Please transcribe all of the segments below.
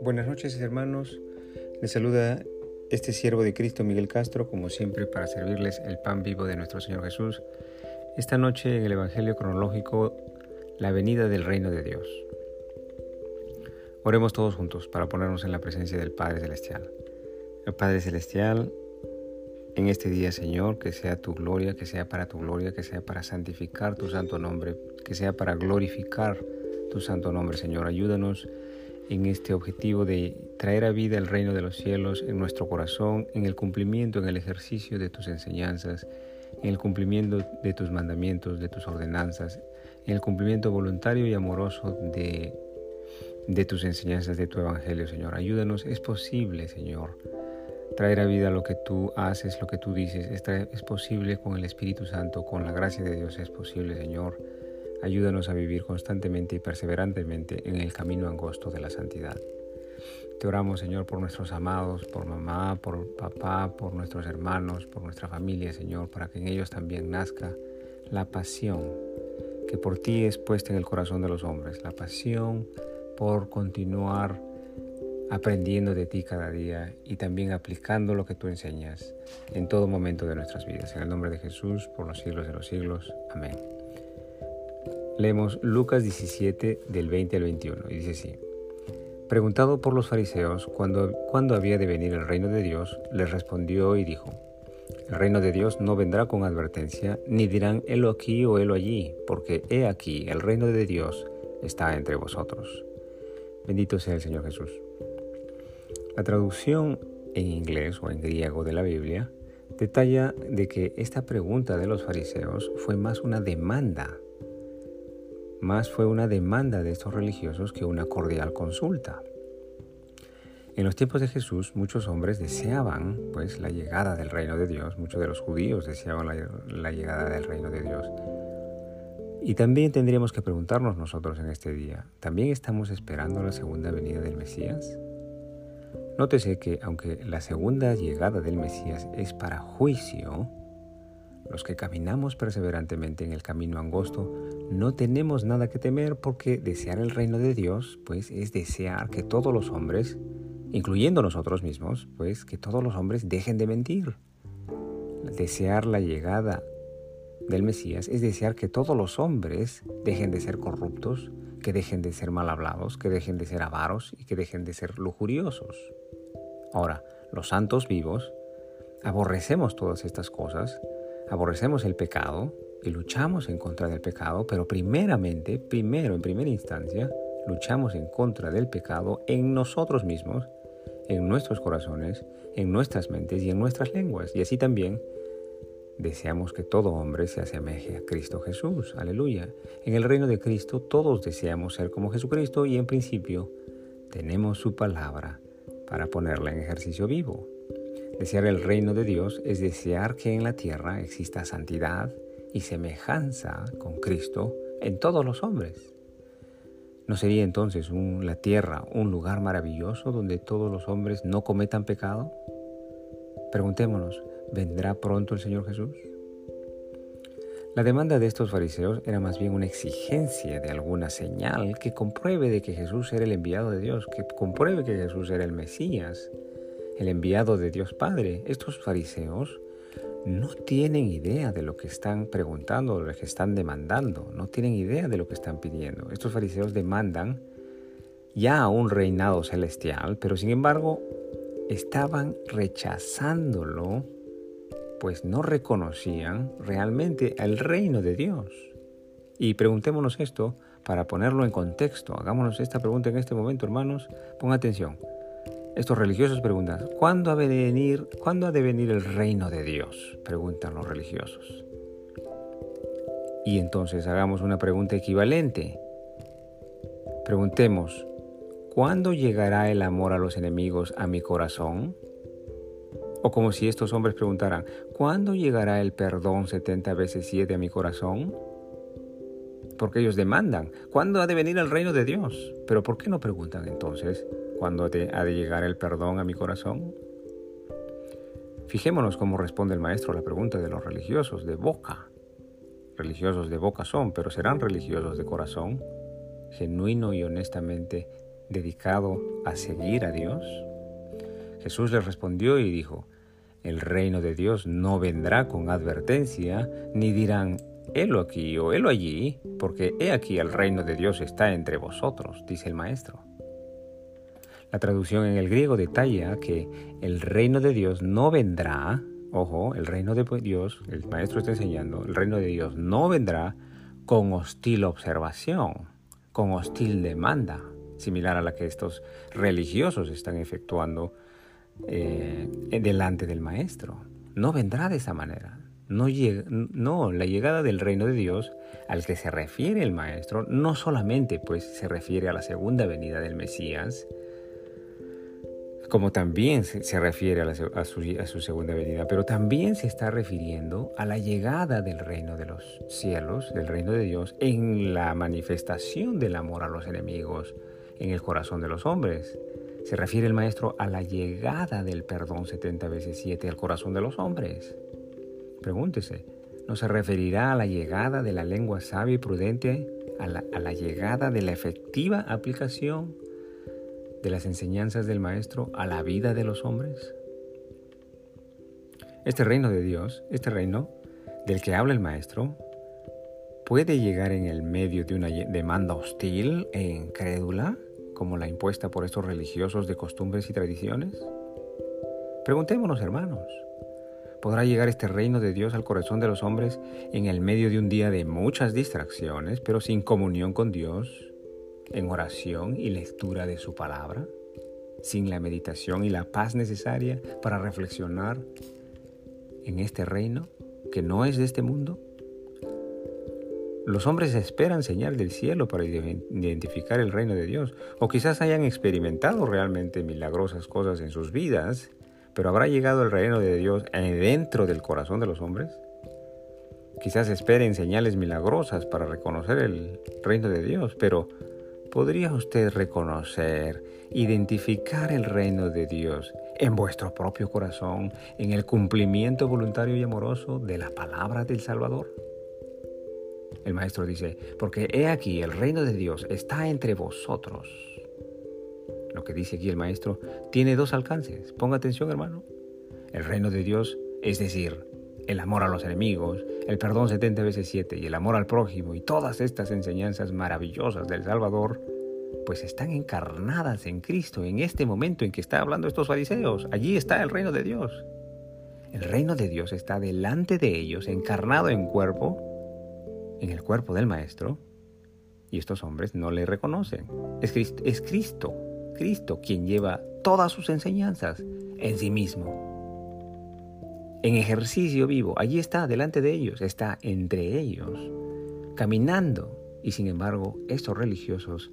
Buenas noches hermanos, les saluda este siervo de Cristo Miguel Castro, como siempre, para servirles el pan vivo de nuestro Señor Jesús. Esta noche en el Evangelio cronológico, la venida del reino de Dios. Oremos todos juntos para ponernos en la presencia del Padre Celestial. El Padre Celestial, en este día, Señor, que sea tu gloria, que sea para tu gloria, que sea para santificar tu santo nombre, que sea para glorificar tu santo nombre, Señor. Ayúdanos en este objetivo de traer a vida el reino de los cielos en nuestro corazón, en el cumplimiento, en el ejercicio de tus enseñanzas, en el cumplimiento de tus mandamientos, de tus ordenanzas, en el cumplimiento voluntario y amoroso de, de tus enseñanzas, de tu evangelio, Señor. Ayúdanos, es posible, Señor, traer a vida lo que tú haces, lo que tú dices. Es, posible con el Espíritu Santo, con la gracia de Dios, es posible, Señor Ayúdanos a vivir constantemente y perseverantemente en el camino angosto de la santidad. Te oramos, Señor, por nuestros amados, por mamá, por papá, por nuestros hermanos, por nuestra familia, Señor, para que en ellos también nazca la pasión que por ti es puesta en el corazón de los hombres, la pasión por continuar aprendiendo de ti cada día y también aplicando lo que tú enseñas en todo momento de nuestras vidas. En el nombre de Jesús, por los siglos de los siglos. Amén. Leemos Lucas 17 del 20 al 21 y dice así. Preguntado por los fariseos cuándo, había de venir el reino de Dios, les respondió y dijo, el reino de Dios no vendrá con advertencia, ni dirán helo aquí o helo allí, porque he aquí, el reino de Dios está entre vosotros. Bendito sea el Señor Jesús. La traducción en inglés o en griego de la Biblia detalla de que esta pregunta de los fariseos fue más una demanda más fue una demanda de estos religiosos que una cordial consulta. En los tiempos de Jesús muchos hombres deseaban pues la llegada del reino de Dios, muchos de los judíos deseaban la, la llegada del reino de Dios. Y también tendríamos que preguntarnos nosotros en este día, ¿también estamos esperando la segunda venida del Mesías? Nótese que aunque la segunda llegada del Mesías es para juicio, los que caminamos perseverantemente en el camino angosto no tenemos nada que temer porque desear el reino de Dios pues es desear que todos los hombres, incluyendo nosotros mismos, pues que todos los hombres dejen de mentir. Desear la llegada del Mesías es desear que todos los hombres dejen de ser corruptos, que dejen de ser mal hablados, que dejen de ser avaros y que dejen de ser lujuriosos. Ahora, los santos vivos aborrecemos todas estas cosas aborrecemos el pecado y luchamos en contra del pecado, pero primeramente, primero, en primera instancia, luchamos en contra del pecado en nosotros mismos, en nuestros corazones, en nuestras mentes y en nuestras lenguas. Y así también deseamos que todo hombre se asemeje a Cristo Jesús. Aleluya. En el reino de Cristo todos deseamos ser como Jesucristo y en principio tenemos su palabra para ponerla en ejercicio vivo. Desear el reino de Dios es desear que en la tierra exista santidad y semejanza con Cristo en todos los hombres. ¿No sería entonces la tierra un lugar maravilloso donde todos los hombres no cometan pecado? Preguntémonos, ¿vendrá pronto el Señor Jesús? La demanda de estos fariseos era más bien una exigencia de alguna señal que compruebe de que Jesús era el enviado de Dios, que compruebe que Jesús era el Mesías, el enviado de Dios Padre. Estos fariseos no tienen idea de lo que están preguntando, de lo que están demandando, no tienen idea de lo que están pidiendo. Estos fariseos demandan ya un reinado celestial, pero sin embargo estaban rechazándolo, pues no reconocían realmente el reino de Dios. Y preguntémonos esto para ponerlo en contexto. Hagámonos esta pregunta en este momento, hermanos. Pon atención. Estos religiosos preguntan, ¿cuándo ha, venir, ¿cuándo ha de venir el reino de Dios? Preguntan los religiosos. Y entonces hagamos una pregunta equivalente. Preguntemos, ¿cuándo llegará el amor a los enemigos a mi corazón? O como si estos hombres preguntaran, ¿cuándo llegará el perdón 70 veces 7 a mi corazón? Porque ellos demandan, ¿cuándo ha de venir el reino de Dios? Pero ¿por qué no preguntan entonces, ¿Cuándo ha de llegar el perdón a mi corazón? Fijémonos cómo responde el maestro a la pregunta de los religiosos de boca. religiosos de boca son, pero serán religiosos de corazón, genuino y honestamente dedicado a seguir a Dios. Jesús les respondió y dijo, el reino de Dios no vendrá con advertencia, ni dirán, helo aquí o helo allí, porque he aquí el reino de Dios está entre vosotros, dice el Maestro. La traducción en el griego detalla que el reino de Dios no vendrá, ojo, el reino de Dios, el Maestro está enseñando, el reino de Dios no vendrá con hostil observación, con hostil demanda, similar a la que estos religiosos están efectuando eh, delante del Maestro. No vendrá de esa manera. No, no, la llegada del reino de Dios al que se refiere el Maestro no solamente pues se refiere a la segunda venida del Mesías, como también se, refiere a, su, a, su, segunda venida, pero también se está refiriendo a la llegada del reino de los cielos, del reino de Dios, en la manifestación del amor a los enemigos en el corazón de los hombres. Se refiere el maestro a la llegada del perdón 70 veces 7 al corazón de los hombres. Pregúntese, ¿no se referirá a la llegada de la lengua sabia y prudente, a la, a la llegada de la efectiva aplicación de las enseñanzas del Maestro a la vida de los hombres? Este reino de Dios, este reino del que habla el Maestro, puede llegar en el medio de una demanda hostil e incrédula como la impuesta por estos religiosos de costumbres y tradiciones? Preguntémonos, hermanos, ¿podrá llegar este reino de Dios al corazón de los hombres en el medio de un día de muchas distracciones, pero sin comunión con Dios, en oración y lectura de su palabra? ¿Sin la meditación y la paz necesaria para reflexionar en este reino que no es de este mundo? Los hombres esperan señal del cielo para identificar el reino de Dios, o quizás hayan experimentado realmente milagrosas cosas en sus vidas, pero ¿habrá llegado el reino de Dios dentro del corazón de los hombres? Quizás esperen señales milagrosas para reconocer el reino de Dios, pero ¿podría usted reconocer, identificar el reino de Dios en vuestro propio corazón, en el cumplimiento voluntario y amoroso de la palabra del Salvador? El maestro dice, porque he aquí el reino de Dios está entre vosotros. Lo que dice aquí el maestro tiene dos alcances. Ponga atención hermano. El reino de Dios, es decir, el amor a los enemigos, el perdón 70 veces 7 y el amor al prójimo y todas estas enseñanzas maravillosas del Salvador, pues están encarnadas en Cristo en este momento en que está hablando estos fariseos. Allí está el reino de Dios. El reino de Dios está delante de ellos, encarnado en cuerpo, en el cuerpo del Maestro y estos hombres no le reconocen. Es Cristo, Cristo, Cristo quien lleva todas sus enseñanzas en sí mismo. En ejercicio vivo, allí está delante de ellos, está entre ellos, caminando. Y sin embargo, estos religiosos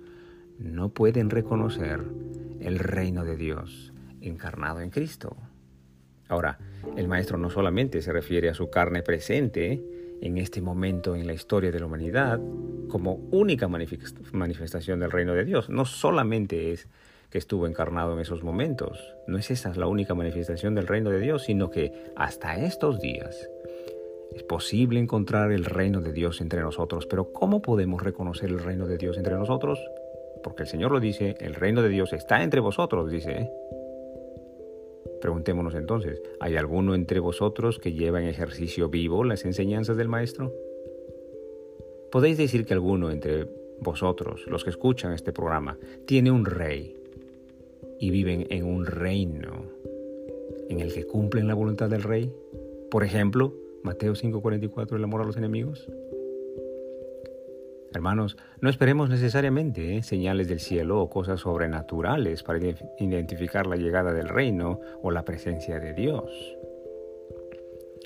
no pueden reconocer el reino de Dios encarnado en Cristo. Ahora, el Maestro no solamente se refiere a su carne presente, en este momento en la historia de la humanidad como única manifestación del reino de Dios. No solamente es que estuvo encarnado en esos momentos, no es esa la única manifestación del reino de Dios, sino que hasta estos días es posible encontrar el reino de Dios entre nosotros. Pero ¿cómo podemos reconocer el reino de Dios entre nosotros? Porque el Señor lo dice, el reino de Dios está entre vosotros, dice. ¿eh? Preguntémonos entonces, ¿hay alguno entre vosotros que lleva en ejercicio vivo las enseñanzas del Maestro? Podéis decir que alguno entre vosotros, los que escuchan este programa, tiene un rey y viven en un reino en el que cumplen la voluntad del rey. Por ejemplo, Mateo 5:44, el amor a los enemigos. Hermanos, no esperemos necesariamente ¿eh? señales del cielo o cosas sobrenaturales para identificar la llegada del reino o la presencia de Dios.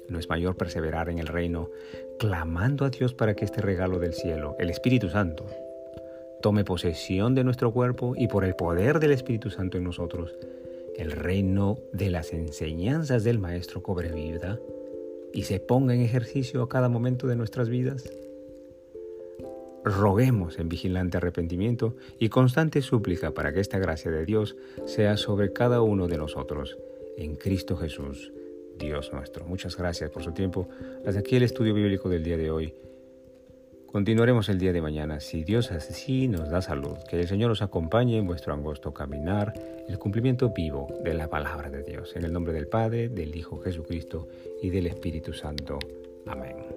No es mayor perseverar en el reino clamando a Dios para que este regalo del cielo, el Espíritu Santo, tome posesión de nuestro cuerpo y por el poder del Espíritu Santo en nosotros, el reino de las enseñanzas del Maestro cobre vida y se ponga en ejercicio a cada momento de nuestras vidas roguemos en vigilante arrepentimiento y constante súplica para que esta gracia de Dios sea sobre cada uno de nosotros, en Cristo Jesús, Dios nuestro. Muchas gracias por su tiempo. Hasta aquí el estudio bíblico del día de hoy. Continuaremos el día de mañana, si Dios así nos da salud. Que el Señor os acompañe en vuestro angosto caminar, el cumplimiento vivo de la palabra de Dios. En el nombre del Padre, del Hijo Jesucristo y del Espíritu Santo. Amén.